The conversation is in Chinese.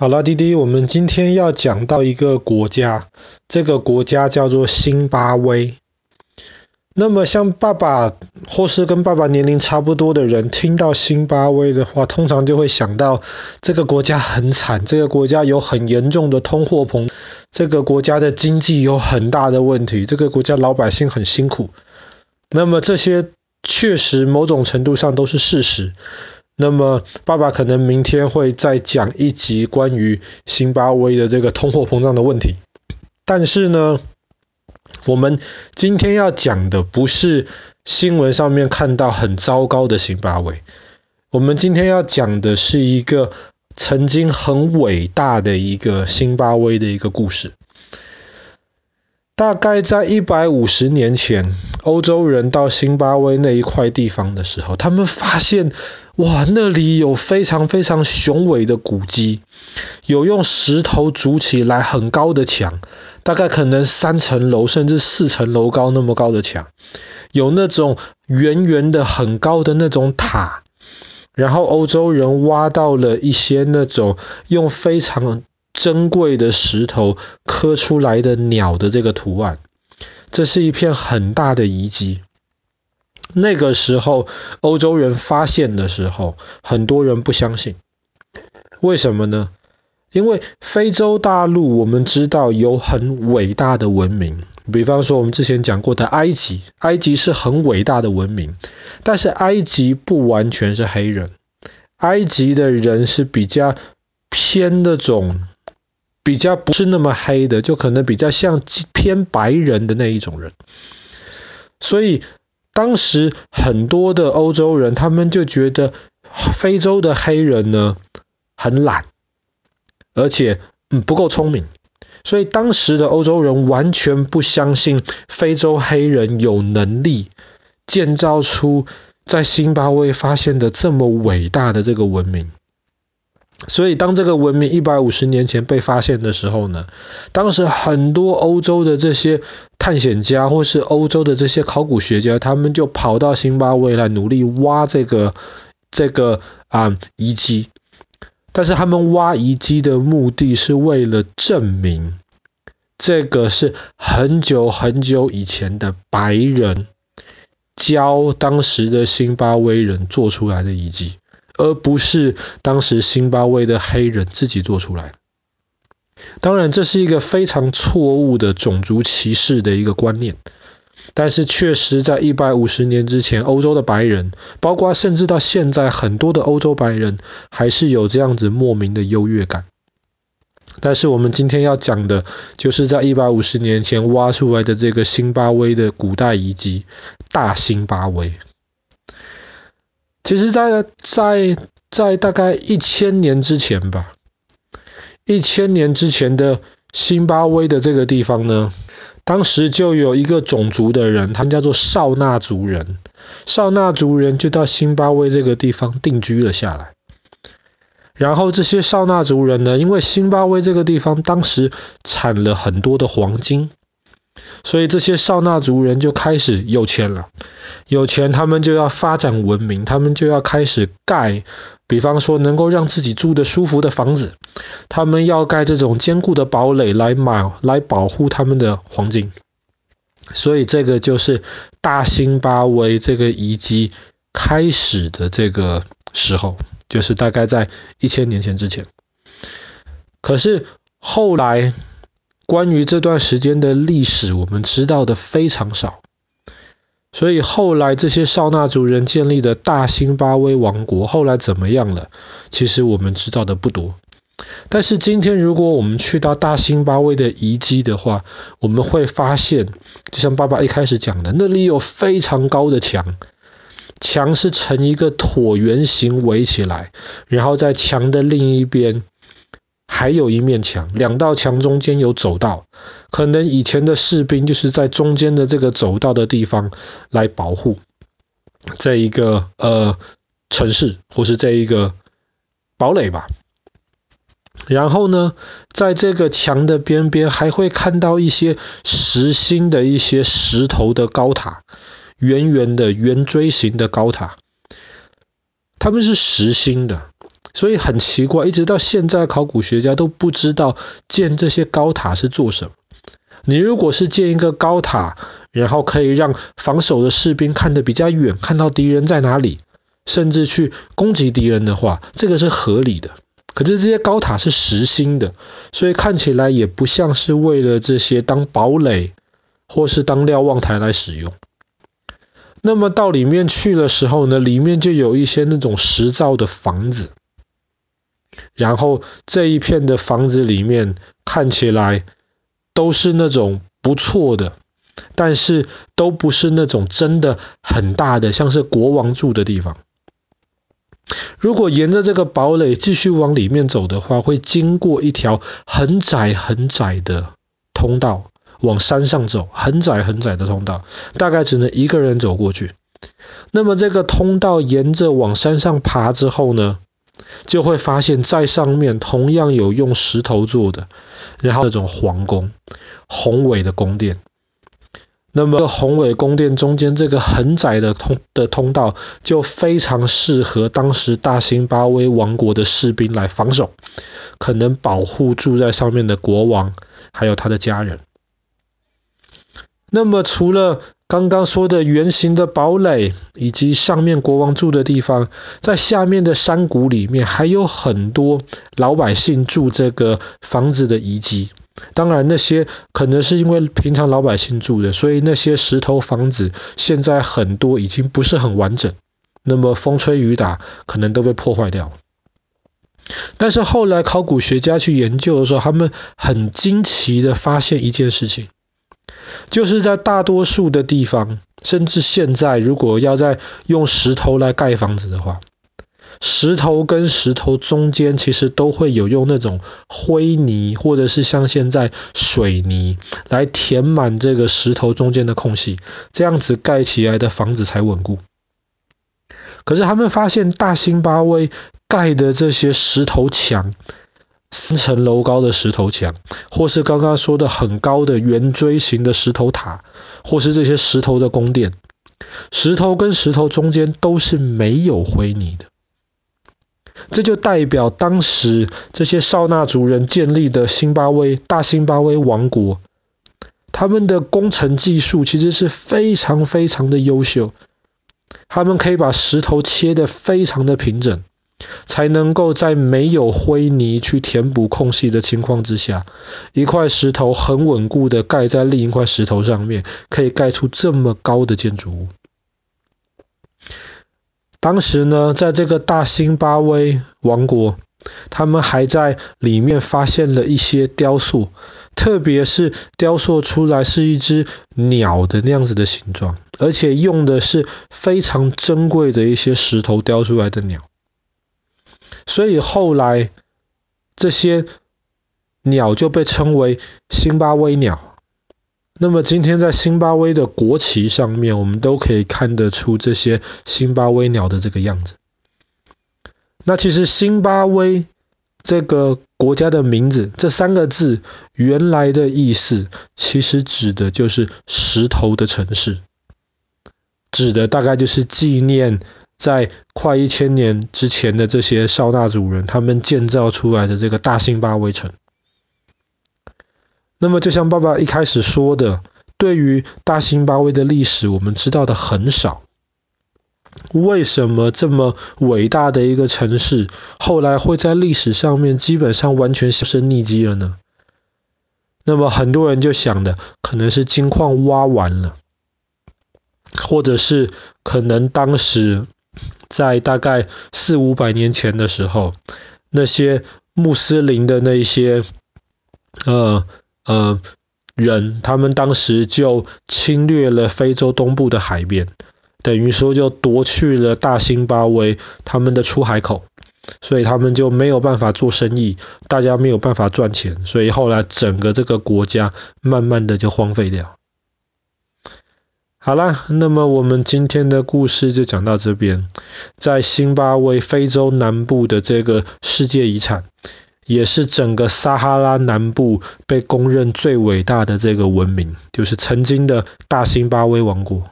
好了，弟弟，我们今天要讲到一个国家，这个国家叫做辛巴威。那么，像爸爸或是跟爸爸年龄差不多的人，听到辛巴威的话，通常就会想到这个国家很惨，这个国家有很严重的通货膨胀，这个国家的经济有很大的问题，这个国家老百姓很辛苦。那么这些确实某种程度上都是事实。那么，爸爸可能明天会再讲一集关于辛巴威的这个通货膨胀的问题。但是呢，我们今天要讲的不是新闻上面看到很糟糕的辛巴威，我们今天要讲的是一个曾经很伟大的一个辛巴威的一个故事。大概在一百五十年前，欧洲人到辛巴威那一块地方的时候，他们发现，哇，那里有非常非常雄伟的古迹，有用石头筑起来很高的墙，大概可能三层楼甚至四层楼高那么高的墙，有那种圆圆的很高的那种塔，然后欧洲人挖到了一些那种用非常珍贵的石头刻出来的鸟的这个图案，这是一片很大的遗迹。那个时候，欧洲人发现的时候，很多人不相信。为什么呢？因为非洲大陆我们知道有很伟大的文明，比方说我们之前讲过的埃及，埃及是很伟大的文明，但是埃及不完全是黑人，埃及的人是比较偏那种，比较不是那么黑的，就可能比较像偏白人的那一种人，所以。当时很多的欧洲人，他们就觉得非洲的黑人呢很懒，而且嗯不够聪明，所以当时的欧洲人完全不相信非洲黑人有能力建造出在辛巴威发现的这么伟大的这个文明。所以，当这个文明一百五十年前被发现的时候呢，当时很多欧洲的这些探险家或是欧洲的这些考古学家，他们就跑到辛巴威来努力挖这个这个啊遗迹。但是他们挖遗迹的目的是为了证明这个是很久很久以前的白人教当时的辛巴威人做出来的遗迹。而不是当时辛巴威的黑人自己做出来。当然，这是一个非常错误的种族歧视的一个观念。但是，确实在一百五十年之前，欧洲的白人，包括甚至到现在，很多的欧洲白人还是有这样子莫名的优越感。但是，我们今天要讲的，就是在一百五十年前挖出来的这个辛巴威的古代遗迹——大辛巴威。其实在，在在大概一千年之前吧，一千年之前的新巴威的这个地方呢，当时就有一个种族的人，他们叫做绍纳族人，绍纳族人就到新巴威这个地方定居了下来。然后这些绍纳族人呢，因为新巴威这个地方当时产了很多的黄金。所以这些绍纳族人就开始有钱了，有钱他们就要发展文明，他们就要开始盖，比方说能够让自己住得舒服的房子，他们要盖这种坚固的堡垒来买来保护他们的黄金。所以这个就是大辛巴威这个遗迹开始的这个时候，就是大概在一千年前之前。可是后来。关于这段时间的历史，我们知道的非常少，所以后来这些绍纳族人建立的大辛巴威王国后来怎么样了？其实我们知道的不多。但是今天如果我们去到大辛巴威的遗迹的话，我们会发现，就像爸爸一开始讲的，那里有非常高的墙，墙是呈一个椭圆形围起来，然后在墙的另一边。还有一面墙，两道墙中间有走道，可能以前的士兵就是在中间的这个走道的地方来保护这一个呃城市或是这一个堡垒吧。然后呢，在这个墙的边边还会看到一些实心的一些石头的高塔，圆圆的圆锥形的高塔，它们是实心的。所以很奇怪，一直到现在考古学家都不知道建这些高塔是做什么。你如果是建一个高塔，然后可以让防守的士兵看得比较远，看到敌人在哪里，甚至去攻击敌人的话，这个是合理的。可是这些高塔是实心的，所以看起来也不像是为了这些当堡垒或是当瞭望台来使用。那么到里面去的时候呢，里面就有一些那种石造的房子，然后这一片的房子里面看起来都是那种不错的，但是都不是那种真的很大的，像是国王住的地方。如果沿着这个堡垒继续往里面走的话，会经过一条很窄很窄的通道，往山上走，很窄很窄的通道，大概只能一个人走过去。那么这个通道沿着往山上爬之后呢，就会发现，在上面同样有用石头做的，然后那种皇宫，宏伟的宫殿。那么宏伟宫殿中间这个很窄的通的通道，就非常适合当时大辛巴威王国的士兵来防守，可能保护住在上面的国王，还有他的家人。那么除了刚刚说的圆形的堡垒，以及上面国王住的地方，在下面的山谷里面，还有很多老百姓住这个房子的遗迹。当然，那些可能是因为平常老百姓住的，所以那些石头房子现在很多已经不是很完整。那么风吹雨打，可能都被破坏掉。但是后来考古学家去研究的时候，他们很惊奇的发现一件事情，就是在大多数的地方，甚至现在如果要在用石头来盖房子的话，石头跟石头中间其实都会有用那种灰泥，或者是像现在水泥来填满这个石头中间的空隙，这样子盖起来的房子才稳固。可是他们发现大辛巴威盖的这些石头墙，三层楼高的石头墙，或是刚刚说的很高的圆锥形的石头塔，或是这些石头的宫殿，石头跟石头中间都是没有灰泥的。这就代表当时这些绍纳族人建立的辛巴威大辛巴威王国，他们的工程技术其实是非常非常的优秀。他们可以把石头切得非常的平整，才能够在没有灰泥去填补空隙的情况之下，一块石头很稳固的盖在另一块石头上面，可以盖出这么高的建筑物。当时呢，在这个大辛巴威王国，他们还在里面发现了一些雕塑，特别是雕塑出来是一只鸟的那样子的形状，而且用的是非常珍贵的一些石头雕出来的鸟。所以后来这些鸟就被称为辛巴威鸟。那么今天在辛巴威的国旗上面，我们都可以看得出这些辛巴威鸟的这个样子。那其实辛巴威这个国家的名字，这三个字原来的意思，其实指的就是石头的城市，指的大概就是纪念在快一千年之前的这些绍纳族人，他们建造出来的这个大辛巴威城。那么，就像爸爸一开始说的，对于大辛巴威的历史，我们知道的很少。为什么这么伟大的一个城市，后来会在历史上面基本上完全销声匿迹了呢？那么很多人就想的，可能是金矿挖完了，或者是可能当时在大概四五百年前的时候，那些穆斯林的那些，呃。呃，人他们当时就侵略了非洲东部的海边，等于说就夺去了大兴巴威他们的出海口，所以他们就没有办法做生意，大家没有办法赚钱，所以后来整个这个国家慢慢的就荒废掉。好啦，那么我们今天的故事就讲到这边，在辛巴威非洲南部的这个世界遗产。也是整个撒哈拉南部被公认最伟大的这个文明，就是曾经的大辛巴威王国。